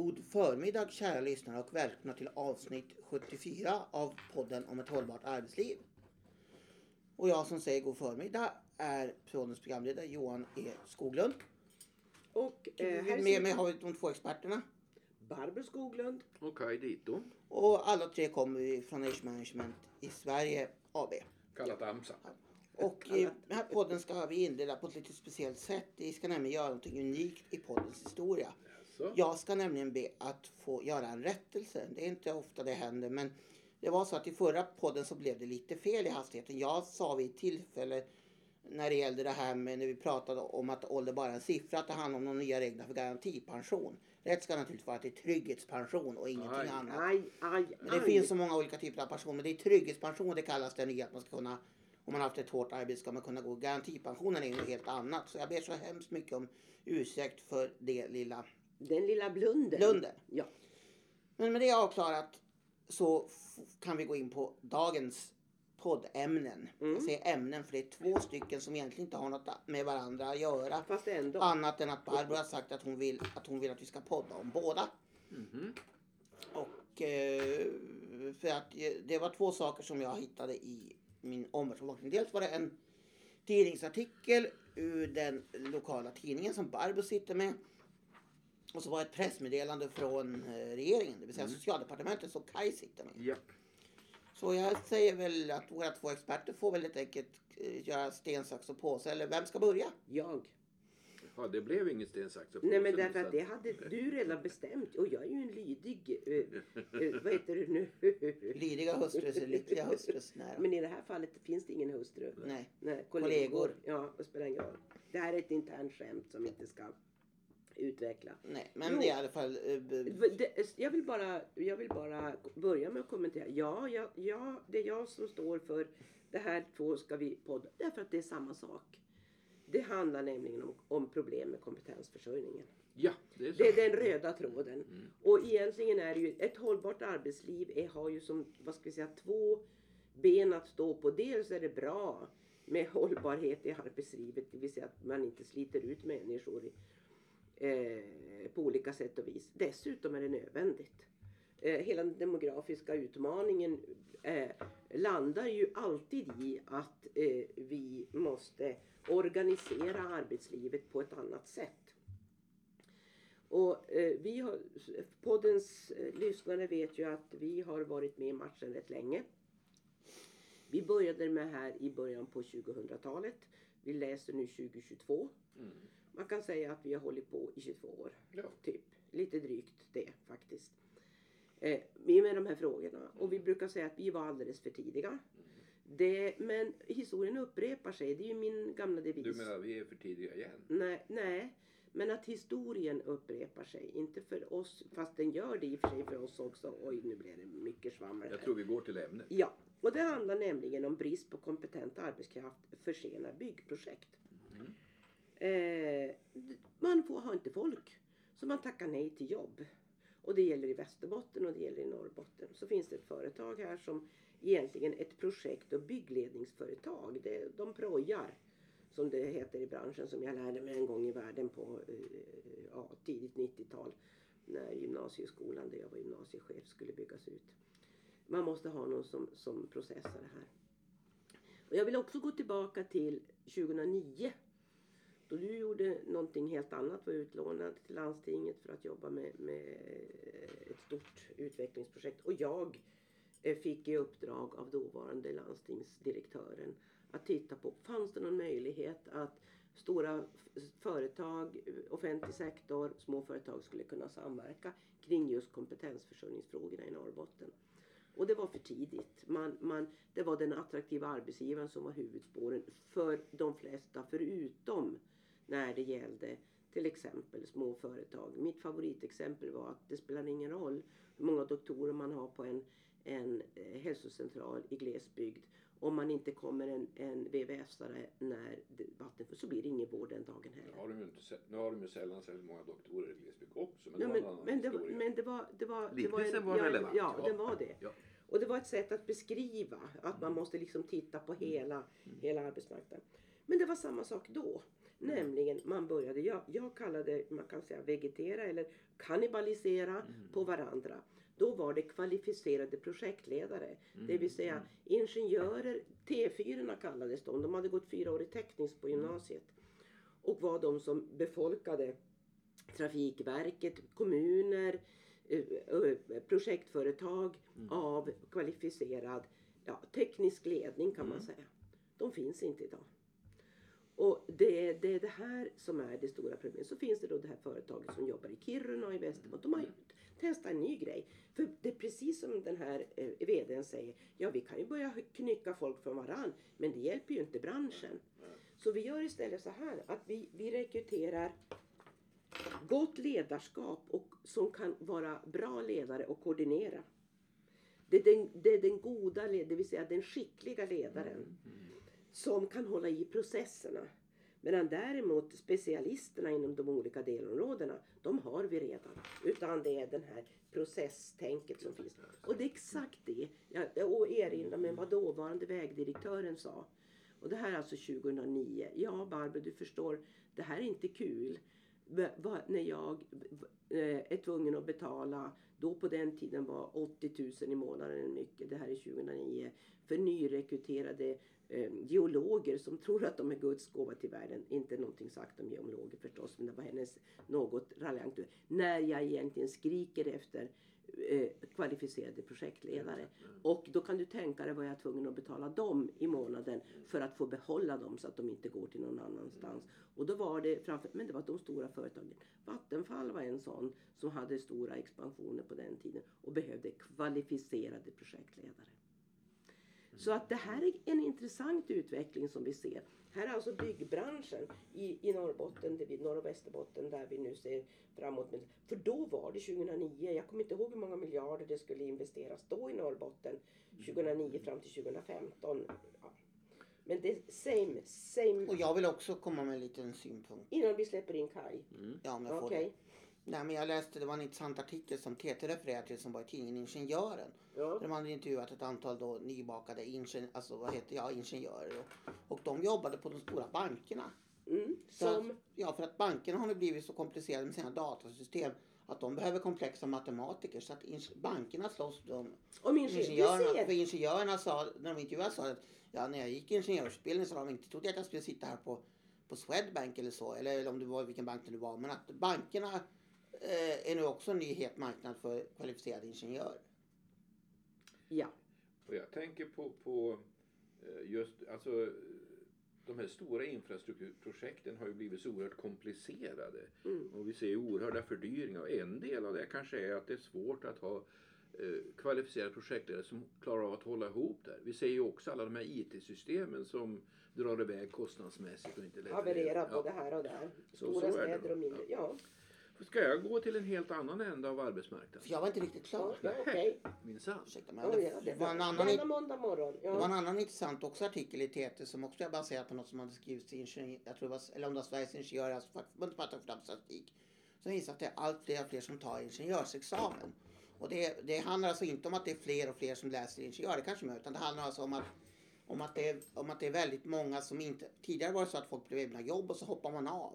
God förmiddag kära lyssnare och välkomna till avsnitt 74 av podden om ett hållbart arbetsliv. Och jag som säger god förmiddag är poddens programledare Johan E Skoglund. Och eh, här Med mig har vi de två experterna. Barbro Skoglund. Och Kaj Dito. Och alla tre kommer vi från Age Management i Sverige AB. Kallat AMSA. Och i den här podden ska vi inleda på ett lite speciellt sätt. Vi ska nämligen göra något unikt i poddens historia. Jag ska nämligen be att få göra en rättelse. Det är inte ofta det händer men det var så att i förra podden så blev det lite fel i hastigheten. Jag sa vid ett tillfälle när det gällde det här med när vi pratade om att ålder bara är en siffra att det handlar om de nya reglerna för garantipension. Rätt ska naturligtvis vara att det är trygghetspension och ingenting Aj. annat. Aj, aj, Men det finns så många olika typer av pension. Men det är trygghetspension det kallas det nya. Att man ska kunna, om man har haft ett hårt arbete ska man kunna gå. Garantipensionen är ju helt annat. Så jag ber så hemskt mycket om ursäkt för det lilla Den lilla blunden. blunden. Ja. Men med det avklarat så kan vi gå in på dagens poddämnen. Mm. Jag säger ämnen för det är två stycken som egentligen inte har något med varandra att göra. Fast ändå. Annat än att Barbro har sagt att hon vill att, hon vill att vi ska podda om båda. Mhm. Och eh, för att eh, det var två saker som jag hittade i min omvärldsbevakning. Dels var det en tidningsartikel ur den lokala tidningen som Barbro sitter med. Och så var ett pressmeddelande från eh, regeringen, det vill säga socialdepartementet som Kaj sitter med. Japp. Så jag säger väl att våra två experter får väl helt enkelt eh, göra sten, sax och påse. Eller vem ska börja? Jag. Ja, det blev ingen sten, sax och Nej men påse, därför att det hade du redan bestämt. Och jag är ju en lydig, eh, eh, vad heter det nu? Lydiga hustrus eller lyckliga hustrus nära. Men i det här fallet finns det ingen hustru. Nej. Nej, Kollegor. kollegor. Ja, det spelar ingen roll. Det här är ett internt skämt som inte ska utveckla. Nej, men Jo. i alla fall. eh, Det- Jag vill, bara, jag vill bara börja med att kommentera. Ja, ja, ja, det är jag som står för det här två ska vi podda. Därför att det är samma sak. Det handlar nämligen om, om problem med kompetensförsörjningen. Ja, det är så. Det är den röda tråden. Och egentligen är det ju ett hållbart arbetsliv är, har ju som, vad ska vi säga, två ben att stå på. Dels är det bra med hållbarhet i arbetslivet, det vill säga att man inte sliter ut människor i, eh, på olika sätt och vis. Dessutom är det nödvändigt. Eh, hela den demografiska utmaningen eh, landar ju alltid i att eh, vi måste organisera arbetslivet på ett annat sätt. Och eh, vi har, poddens eh, lyssnare vet ju att vi har varit med i matchen rätt länge. Vi började med här i början på 2000-talet. Vi läser nu 2022. Mm. Man kan säga att vi har hållit på i 22 år. Ja. Typ. Lite drygt det faktiskt. Eh, med de här frågorna. Och vi brukar säga att vi var alldeles för tidiga. Det, men historien upprepar sig. Det är ju min gamla devis. Du menar vi är för tidiga igen? Nej, nej, men att historien upprepar sig. Inte för oss, fast den gör det i och för sig för oss också. Oj, nu blev det mycket svammel. Jag tror vi går till ämnet. Ja, och det handlar nämligen om brist på kompetent arbetskraft försenar byggprojekt. Eh, man får, har inte folk, så man tackar nej till jobb. Och det gäller i Västerbotten och det gäller i Norrbotten. Så finns det ett företag här som egentligen ett projekt och byggledningsföretag. Det, de projar, som det heter i branschen, som jag lärde mig en gång i världen på eh, ja, tidigt 90-tal. När gymnasieskolan, där jag var gymnasiechef, skulle byggas ut. Man måste ha någon som, som processar det här. Och jag vill också gå tillbaka till 2009. Och du gjorde någonting helt annat, var utlånad till landstinget för att jobba med, med ett stort utvecklingsprojekt. Och jag eh, fick i uppdrag av dåvarande landstingsdirektören att titta på, fanns det någon möjlighet att stora företag, offentlig sektor, små företag skulle kunna samverka kring just kompetensförsörjningsfrågorna i Norrbotten. Och det var för tidigt. Man, man, det var den attraktiva arbetsgivaren som var huvudspåren för de flesta förutom när det gällde till exempel små företag. Mitt favoritexempel var att det spelar ingen roll hur många doktorer man har på en, en eh, hälsocentral i glesbygd. Om man inte kommer en, en VVS-are när vatten så blir det ingen vård den dagen Nu heller. har de ju, inte, nu har de ju sällan särskilt många doktorer i glesbygd också. Men Ja, det var men, men, det, var- men det var... Det var, det Liknelsen en- var ja, relevant, Ja, ja. den var det. Ja. Och det var ett sätt att beskriva att man måste liksom titta på hela, hela arbetsmarknaden. Men det var samma sak då. Nämligen man började, jag, jag kallade man kan säga vegetera eller kannibalisera på varandra. Då var det kvalificerade projektledare. Det vill säga ingenjörer, T4 kallades de. De hade gått fyra år i tekniskt på gymnasiet. Och var de som befolkade Trafikverket, kommuner, projektföretag av kvalificerad ja, teknisk ledning kan man säga. De finns inte idag. Och det, det är det här som är det stora problemet. Så finns det då det här företaget som jobbar i Kiruna och i Västerbotten. De har ju testat en ny grej. För det är precis som den här eh, vdn säger. Ja, vi kan ju börja knycka folk från varann. Men det hjälper ju inte branschen. Så vi gör istället så här att vi, vi rekryterar gott ledarskap och som kan vara bra ledare och koordinera. Det är den, det är den goda, det vill säga den skickliga ledaren mm, mm som kan hålla i processerna. Medan däremot specialisterna inom de olika delområdena, de har vi redan. Utan det är den här processtänket som finns. Och det är exakt det. Jag erinrar mig vad dåvarande vägdirektören sa. Och det här är alltså 2009. Ja Barbro, du förstår, det här är inte kul. När jag eh, är tvungen att betala, då på den tiden var 80 000 i månaden mycket, det här är 2009, för nyrekryterade eh, geologer som tror att de är Guds gåva till världen. Inte någonting sagt om geologer förstås, men det var hennes något raljant. När jag egentligen skriker efter eh, Eh, kvalificerade projektledare. Och då kan du tänka dig vad jag är tvungen att betala dem i månaden för att få behålla dem så att de inte går till någon annanstans. Och då var det framför, men det var de stora företagen. Vattenfall var en sån som hade stora expansioner på den tiden och behövde kvalificerade projektledare. Så att det här är en intressant utveckling som vi ser. Här är alltså byggbranschen i, i Norrbotten, det vi, Norr och Västerbotten där vi nu ser framåt. För då var det 2009, jag kommer inte ihåg hur många miljarder det skulle investeras då i Norrbotten 2009 fram till 2015. Ja. Men det är same, same Och jag vill också komma med en liten synpunkt. innan vi släpper in Kaj. Ja, om jag får Okej. det. Nej, men jag läste, det var en intressant artikel som TT refererade till som var i tidningen Ingenjören. Ja. Där de hade intervjuat ett antal då nybakade ingen, alltså, vad heter, ja, ingenjörer. Och, och de jobbade på de stora bankerna. Mm. Så att- Som, ja, för att bankerna har nu blivit så komplicerade med sina datasystem att de behöver komplexa matematiker. Så att bankerna slåss de om ingenjörerna. För ingenjörerna sa, när de intervjuade sa att ja, när jag gick ingenjörsutbildning så sa de inte trodde jag att jag skulle sitta här på, på Swedbank eller så. Eller, eller om det var vilken bank det nu var. Men att bankerna är nu också en ny het marknad för kvalificerade ingenjörer. Ja. Och jag tänker på, på eh, just alltså de här stora infrastrukturprojekten har ju blivit så oerhört komplicerade. Mm. Och vi ser ju oerhörda fördyringar. Och en del av det kanske är att det är svårt att ha eh, kvalificerade projektledare som klarar av att hålla ihop det. Vi ser ju också alla de här IT-systemen som drar iväg kostnadsmässigt och inte levererar. Havererar Ja. både här och där. Så- Stora så det. städer och mindre. Ja. Ska jag gå till en helt annan ände av arbetsmarknaden? För jag var inte riktigt klar. Ja, okej. Minsann. Ursäkta mig. Ja, Det, ja, det, var en annan, Denna måndag morgon. det var en Ja. annan intressant också artikel i TT som också är baserad på något som hade skrivits i ingenjör, jag tror det var, eller om det var Sveriges Ingenjörer, alltså fackförbundet för att ta fram statistik. Som visar att det är allt fler och fler som tar ingenjörsexamen. Och det, det handlar alltså inte om att det är fler och fler som läser ingenjör, det kanske gör, utan det handlar alltså om att om att, det är, om att det är väldigt många som inte... Tidigare var det så att folk blev erbjudna jobb och så hoppar man av.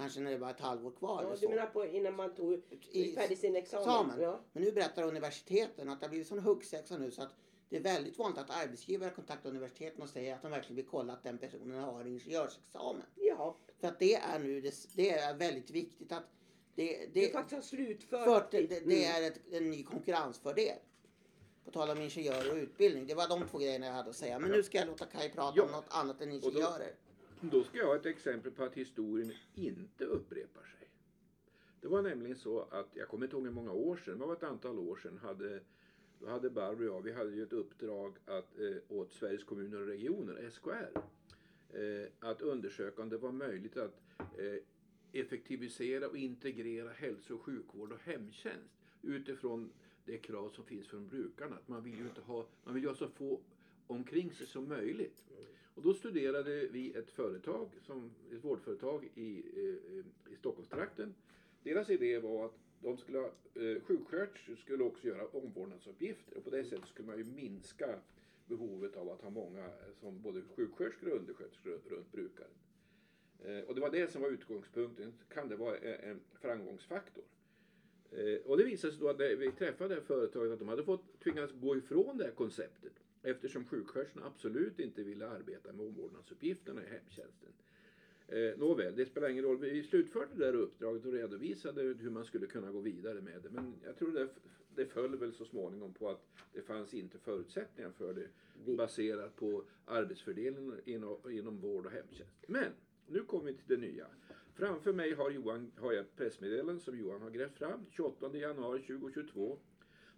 Kanske när det var ett halvår kvar Ja, du menar på innan man tog I- färdig sin examen? examen. Ja. Men nu berättar universiteten att det har blivit sån huggsexa nu så att det är väldigt vanligt att arbetsgivare kontaktar universiteten och säger att de verkligen vill kolla att den personen har ingenjörsexamen. ja. För att det är nu, det, det är väldigt viktigt att det, Du det, faktiskt har slutfört det, det, det är ett, en ny konkurrensfördel. På tal om ingenjörer och utbildning. Det var de två grejerna jag hade att säga. Men nu ska jag låta Kaj prata Ja. om något annat än ingenjörer. Då ska jag ha ett exempel på att historien inte upprepar sig. Det var nämligen så att, jag kommer inte ihåg hur många år sedan, det var ett antal år sedan, hade, då hade Barbro och jag, vi hade ju ett uppdrag att, eh, åt Sveriges kommuner och regioner, SKR, eh, att undersöka om det var möjligt att eh, effektivisera och integrera hälso och sjukvård och hemtjänst utifrån det krav som finns från brukarna. Att man vill ju inte ha, man vill ju ha så få omkring sig som möjligt. Och då studerade vi ett företag, som, ett vårdföretag i, eh, i Stockholmstrakten. Deras idé var att de skulle eh, sjuksköterskor skulle också göra omvårdnadsuppgifter och på det sättet skulle man ju minska behovet av att ha många eh, som både sjuksköterskor och undersköterskor runt brukaren. Eh, och det var det som var utgångspunkten. Kan det vara en en framgångsfaktor? Eh, och det visade sig då att när vi träffade företaget att de hade fått tvingats gå ifrån det här konceptet eftersom sjuksköterskorna absolut inte ville arbeta med omvårdnadsuppgifterna i hemtjänsten. Eh, nåväl, det spelar ingen roll. Vi slutförde det där uppdraget och redovisade hur man skulle kunna gå vidare med det. Men jag tror det, det föll väl så småningom på att det fanns inte förutsättningar för det baserat på arbetsfördelningen inom, inom vård och hemtjänst. Men nu kommer vi till det nya. Framför mig har, Johan, har jag ett pressmeddelande som Johan har grävt fram 28 januari 2022.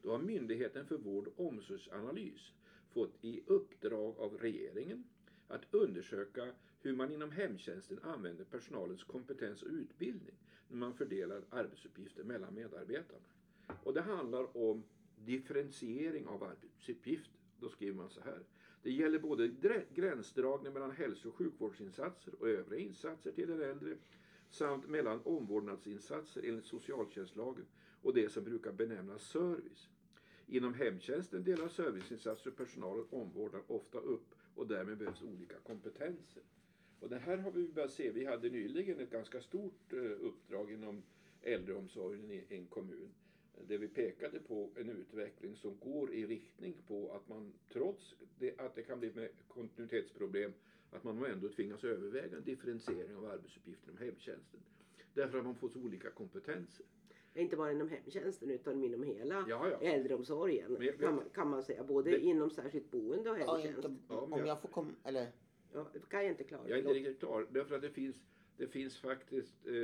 Då har Myndigheten för vård och omsorgsanalys fått i uppdrag av regeringen att undersöka hur man inom hemtjänsten använder personalens kompetens och utbildning när man fördelar arbetsuppgifter mellan medarbetarna. Och det handlar om differentiering av arbetsuppgifter. Då skriver man så här. Det gäller både gränsdragning mellan hälso och sjukvårdsinsatser och övriga insatser till den äldre samt mellan omvårdnadsinsatser enligt socialtjänstlagen och det som brukar benämnas service. Inom hemtjänsten delar serviceinsatser och personal och omvårdnad ofta upp och därmed behövs olika kompetenser. Och det här har vi börjat se. Vi hade nyligen ett ganska stort eh, uppdrag inom äldreomsorgen i en kommun. Eh, där vi pekade på en utveckling som går i riktning på att man trots det, att det kan bli med kontinuitetsproblem att man ändå tvingas överväga en differentiering av arbetsuppgifter inom hemtjänsten. Därför att man får så olika kompetenser. Inte bara inom hemtjänsten utan inom hela Ja, ja. äldreomsorgen Men jag- kan, man, kan man säga. Både Det- inom särskilt boende och hemtjänst. inte, om jag- jag får komma, eller Ja, det kan jag inte klara. Jag är inte riktigt klar. Därför att det finns, det finns faktiskt eh,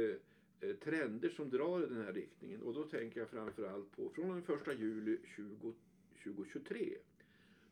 eh, trender som drar i den här riktningen. Och då tänker jag framförallt på från den 1 juli 20, 2023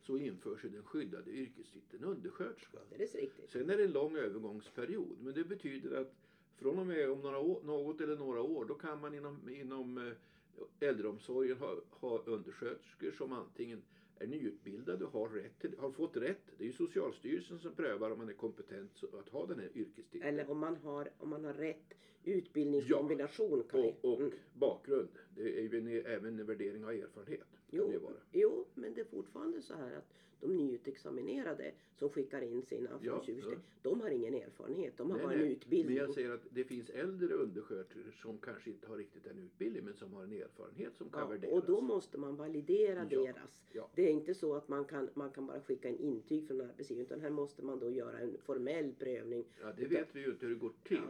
så införs ju den skyddade yrkestiteln undersköterska. Det är riktigt. Sen är det en lång övergångsperiod. Men det betyder att från och med om några år, något eller några år då kan man inom, inom eh, äldreomsorgen ha, ha undersköterskor som antingen är nyutbildade och har, rätt till, har fått rätt. Det är ju Socialstyrelsen som prövar om man är kompetent att ha den här yrkestiteln. Eller om man har, om man har rätt utbildningskombination. Kan och, och mm. bakgrund. Det är ju en, även en värdering av erfarenhet. Jo, jo, men det är fortfarande så här att de nyutexaminerade som skickar in sina från Ja, 20 ja. de har ingen erfarenhet. De har Nej, bara en nej. utbildning. Men jag säger att det finns äldre undersköterskor som kanske inte har riktigt en utbildning men som har en erfarenhet som kan Ja, värderas. och då måste man validera deras. Det är inte så att man kan, man kan bara skicka en intyg från arbetsgivaren utan här måste man då göra en formell prövning. Ja, det vet vi ju inte hur det går till.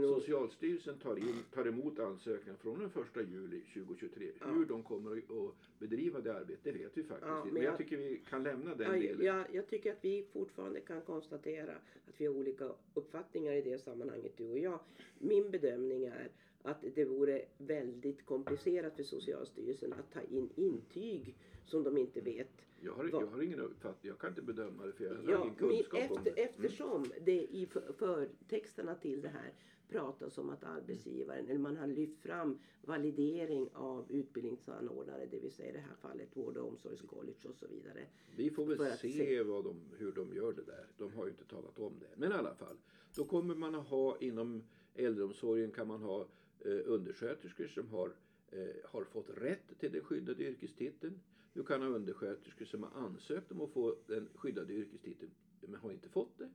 Nog- Socialstyrelsen tar, in, tar emot ansökningar från den 1 juli 2023. Ja. Hur de kommer att bedriva det arbetet, det vet vi faktiskt inte. men Men jag jag- tycker vi kan lämna den Ja, delen. jag, jag tycker att vi fortfarande kan konstatera att vi har olika uppfattningar i det sammanhanget du och jag. Min bedömning är att det vore väldigt komplicerat för Socialstyrelsen att ta in intyg som de inte vet Jag har, Vad- jag har ingen uppfattning, jag kan inte bedöma det för jag har Ja, ingen kunskap om efter, det. Mm. eftersom det i för- förtexterna till det här pratas om att arbetsgivaren, eller man har lyft fram validering av utbildningsanordnare, det vill säga i det här fallet vård och omsorgscollege och så vidare. Vi får väl se, se. Vad de, hur de gör det där. De har ju inte talat om det. Men i alla fall, då kommer man att ha inom äldreomsorgen kan man ha eh, undersköterskor som har, eh, har fått rätt till den skyddade yrkestiteln. Du kan ha undersköterskor som har ansökt om att få den skyddade yrkestiteln men har inte fått det.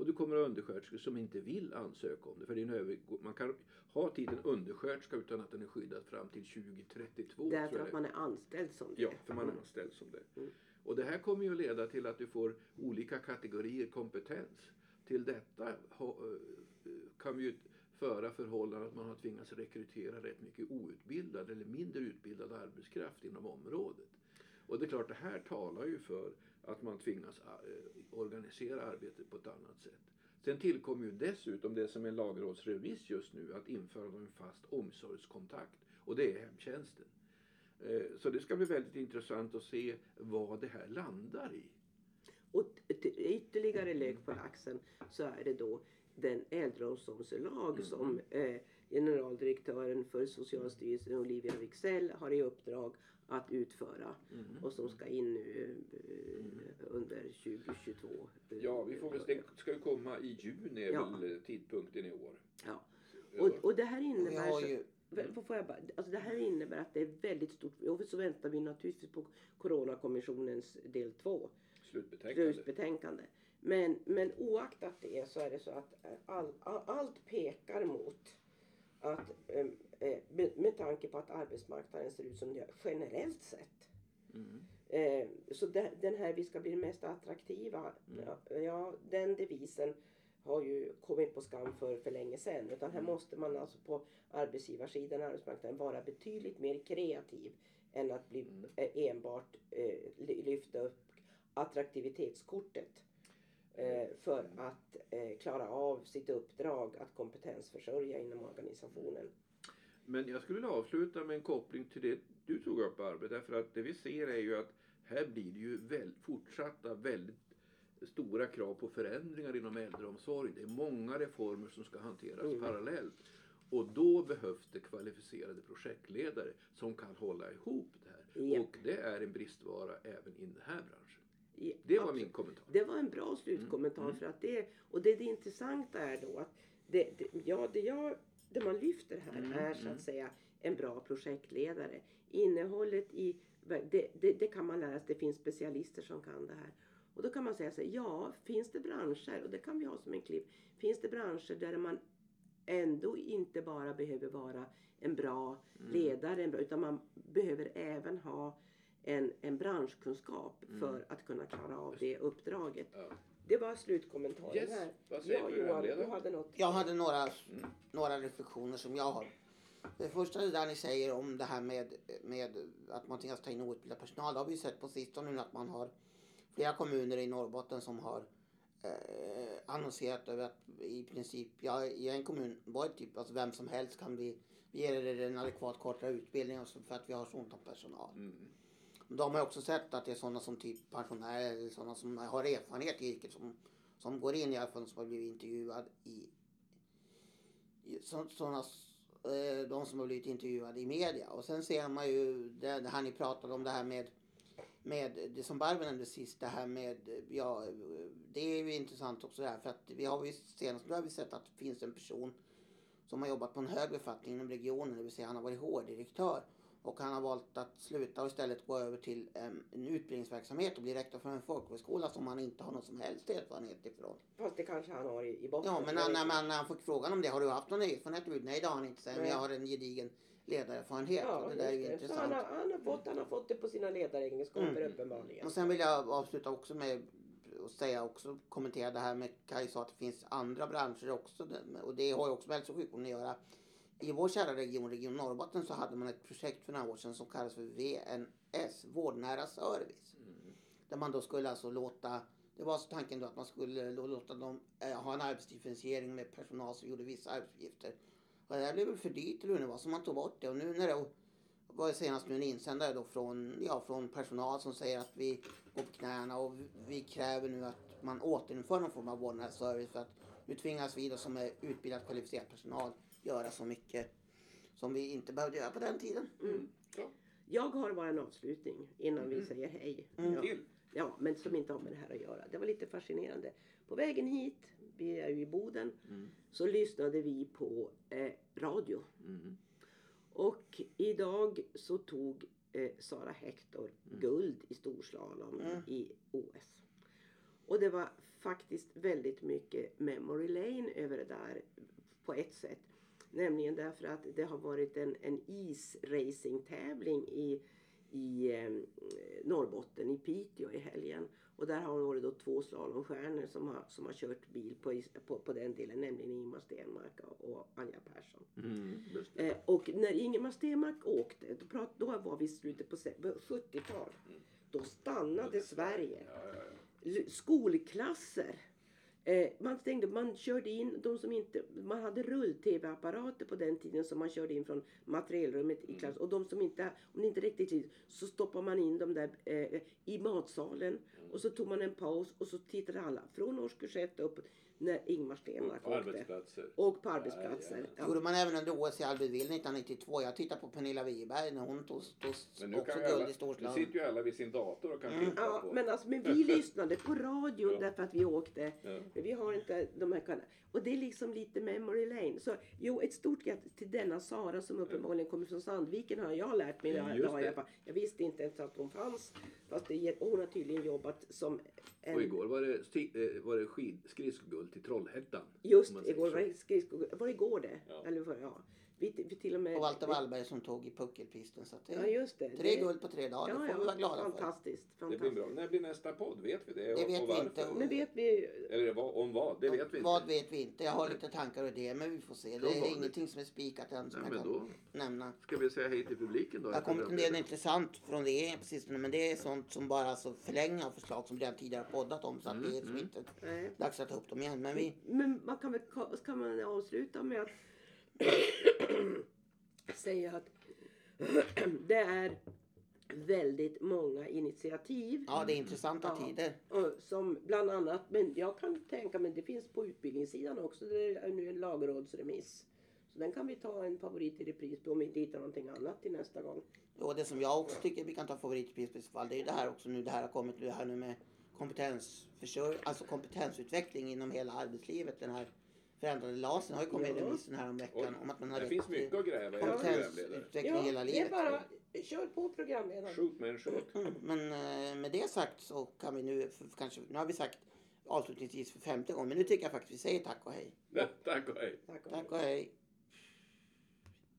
Och du kommer att ha undersköterskor som inte vill ansöka om det. För det övergå- man kan ha titeln undersköterska utan att den är skyddad fram till 2032. tror Därför att man är anställd som det. Ja, för man är Mm. anställd som det. Mm. Och det här kommer ju att leda till att du får olika kategorier kompetens. Till detta eh, kan vi ju föra förhållandet att man har tvingats rekrytera rätt mycket outbildad eller mindre utbildad arbetskraft inom området. Och det är klart, det här talar ju för att man tvingas eh, organisera arbetet på ett annat sätt. Sen tillkommer ju dessutom det som är lagrådsremiss just nu, att införa en fast omsorgskontakt. Och det är hemtjänsten. Eh, Så det ska bli väldigt intressant att se vad det här landar i. Och ytterligare lök på laxen så är det då den äldreomsorgslag Mm. som eh, generaldirektören för Socialstyrelsen Olivia Wicksell har i uppdrag att utföra Mm. och som ska in nu eh, under 2022. Ja, vi får väl, det ska ju komma i juni är Ja. väl eh, tidpunkten i år. Ja. Och, och det här innebär... så- ju Får jag bara, alltså det här innebär att det är väldigt stort. Och så väntar vi naturligtvis på Coronakommissionens del två Slutbetänkande. slutbetänkande. Men, men oaktat det så är det så att eh, all, all, allt pekar mot att eh, eh, med, med tanke på att arbetsmarknaden ser ut som den gör generellt sett. Mm. Eh, så de, den här vi ska bli mest attraktiva. Mm. Ja, ja, den devisen har ju kommit på skam för, för länge sedan. Utan här Mm. måste man alltså på arbetsgivarsidan, arbetsmarknaden, vara betydligt mer kreativ än att bli Mm. eh, enbart eh, ly- lyfta upp attraktivitetskortet. Eh, för att eh, klara av sitt uppdrag att kompetensförsörja inom organisationen. Men jag skulle vilja avsluta med en koppling till det du tog upp Arbe. Därför att det vi ser är ju att här blir det ju väl, fortsatta väldigt stora krav på förändringar inom äldreomsorg. Det är många reformer som ska hanteras Mm. parallellt. Och då behövs det kvalificerade projektledare som kan hålla ihop det här. Ja. Och det är en bristvara även i den här branschen. I- Det var absolut. min kommentar. Det var en bra slutkommentar Mm. för att det och det, det intressanta är då att det, det, ja, det, jag, det man lyfter här Mm, är så mm. att säga en bra projektledare. Innehållet i det, det, det kan man lära sig. Det finns specialister som kan det här. Och då kan man säga så här, ja, finns det branscher, och det kan vi ha som en klipp, finns det branscher där man ändå inte bara behöver vara en bra Mm. ledare, utan man behöver även ha en, en branschkunskap Mm. för att kunna klara av det uppdraget. Ja. Det var slutkommentaren Yes, här. vad säger Ja, Johan, programledaren? du hade något. Jag hade några, Mm. några reflektioner som jag har. Det första det där ni säger om det här med, med att man tvingas ta in outbildad personal. Det har vi sett på sistone nu att man har flera kommuner i Norrbotten som har eh, annonserat över att i princip, ja, i en kommun var det typ alltså vem som helst kan bli, vi ger er en adekvat kortare utbildning för att vi har så ont om personal. Mm. De har också sett att det är sådana som typ pensionärer eller sådana som har erfarenhet i yrket som, som går in i alla fall som har blivit intervjuad i, i så, sådana, Eh, de som har blivit intervjuade i media. Och sen ser man ju det, här ni pratade om det här med med det som Barbro nämnde sist, det här med, ja, det är ju intressant också det här för att vi har ju senast nu har vi sett att det finns en person som har jobbat på en hög befattning inom regionen, det vill säga han har varit HR-direktör och han har valt att sluta och istället gå över till en utbildningsverksamhet och bli rektor för en folkhögskola som han inte har någon som helst erfarenhet ifrån. Fast det kanske han har i, i botten. Ja, men när, när, man, när han fick frågan om det, har du haft någon erfarenhet? Nej, det har han inte. Men jag har en gedigen ledarerfarenhet. Ja, och det där är ju intressant. han, har, han, har fått, han har fått det på sina ledaregenskaper Mm. uppenbarligen. Och sen vill jag avsluta också med att säga också, kommentera det här med Kaj sa att det finns andra branscher också. Och det har ju också med hälso och sjukvården att göra. I vår kära region, Region Norrbotten, så hade man ett projekt för några år sedan som kallades för VNS, Vårdnära Service. Mm. Där man då skulle alltså låta, det var så tanken då att man skulle låta dem eh, ha en arbetsdifferentiering med personal som gjorde vissa arbetsuppgifter. Och det där blev väl för dyrt eller hur det var så man tog bort det. Och nu när det var det senast nu en insändare då från, ja, från personal som säger att vi går på knäna och vi, vi kräver nu att man återinför någon form av vårdnära service för att nu tvingas vi då som är utbildad kvalificerad personal göra så mycket som vi inte behövde göra på den tiden. Mm. Ja. Jag har bara en avslutning innan vi Mm. säger hej. Mm. Ja. Ja, men som inte har med det här att göra. Det var lite fascinerande. På vägen hit, vi är ju i Boden, Mm. så lyssnade vi på eh, radio. Mm. Och idag så tog eh, Sara Hector Mm. guld i storslalom Mm. i OS. Och det var faktiskt väldigt mycket memory lane över det där på ett sätt. Nämligen därför att det har varit en, en isracingtävling i, i eh, Norrbotten, i Piteå i helgen. Och där har det varit då två slalomstjärnor som har, som har kört bil på, på, på den delen, nämligen Ingemar Stenmark och, och Anja Persson. Mm. Eh, och när Ingemar Stenmark åkte, då, prat, då var vi i slutet på se- på 70-tal. Då stannade Sverige. Ja. L- Skolklasser. Eh, man stängde, man körde in de som inte, man hade rull-tv-apparater på den tiden som man körde in från materielrummet i klass. Och de som inte, om det inte räckte till så stoppade man in dem där eh, i matsalen. Och så tog man en paus och så tittade alla från årskurs 1 upp. När Ingmar Stenmark På åkte. arbetsplatser. Och på arbetsplatser. Ja, Ja. gjorde man även under OS i Albyville 1992. Jag tittar på Pernilla Wiberg när hon tog, tog Men nu, också kan guld alla, i nu storslalom. sitter ju alla vid sin dator och kan Mm. titta Ja, på. men, alltså, men vi lyssnade på radio Ja. därför att vi åkte. Ja. Men vi har inte de här kanalerna. Och det är liksom lite memory lane. Så jo, ett stort grattis till denna Sara som uppenbarligen kommer från Sandviken har jag lärt mig. Ja, Ja, just jag, jag, visste inte ens att hon fanns. Fast det, är- hon har tydligen jobbat som. Och igår var det, sti- eh, var det skid, skridskoguld till Trollhättan. Just igår så. var det skridsko... Var det igår det? Ja. Eller var ja. Vi, vi till och med... Och Walter Wallberg som tog i puckelpisten. Så att det, Ja, just det. tre det, guld på tre dagar, Ja, det får vi vara ja. glada för. Fantastiskt. Det blir fantastiskt. bra. När blir nästa podd? Vet vi det? Det Och- vet och vi inte. Nu vet vi... Eller vad, om vad? Det vet vi inte. Vad vet vi inte. Jag har lite tankar och idéer men vi får se. Det är vanligt. ingenting som är spikat än som Nej, jag kan då nämna. ska vi säga hej till publiken då. Det har kommit en del intressant från regeringen sistone men det är sånt som bara alltså förlängning av förslag som redan tidigare poddat om så att det är liksom Mm, inte Nej. dags att ta upp dem igen. Men vi, Men man kan väl kan man avsluta med att säga att det är väldigt många initiativ ja det är intressanta Ja. tider. som bland annat, men jag kan tänka mig det finns på utbildningssidan också. Det är nu en lagrådsremiss. Så den kan vi ta en favorit i repris på om vi inte hittar någonting annat till nästa gång. Och det som jag också tycker vi kan ta favoritpris på i så fall det är ju det här också nu det här har kommit nu här nu med kompetensförsörj, alltså kompetensutveckling inom hela arbetslivet. Den här förändrade LASen har ju kommit Ja. i remissen här om veckan om att man har Det finns mycket att gräva i. kompetensutveckling hela det är livet. bara kör på programledaren. Shoot man shoot. Mm, Men eh, med det sagt så kan vi nu, kanske, nu har vi sagt avslutningsvis för femte gången, men nu tycker jag faktiskt vi säger tack och hej. Tack och hej. Tack och Tack och hej.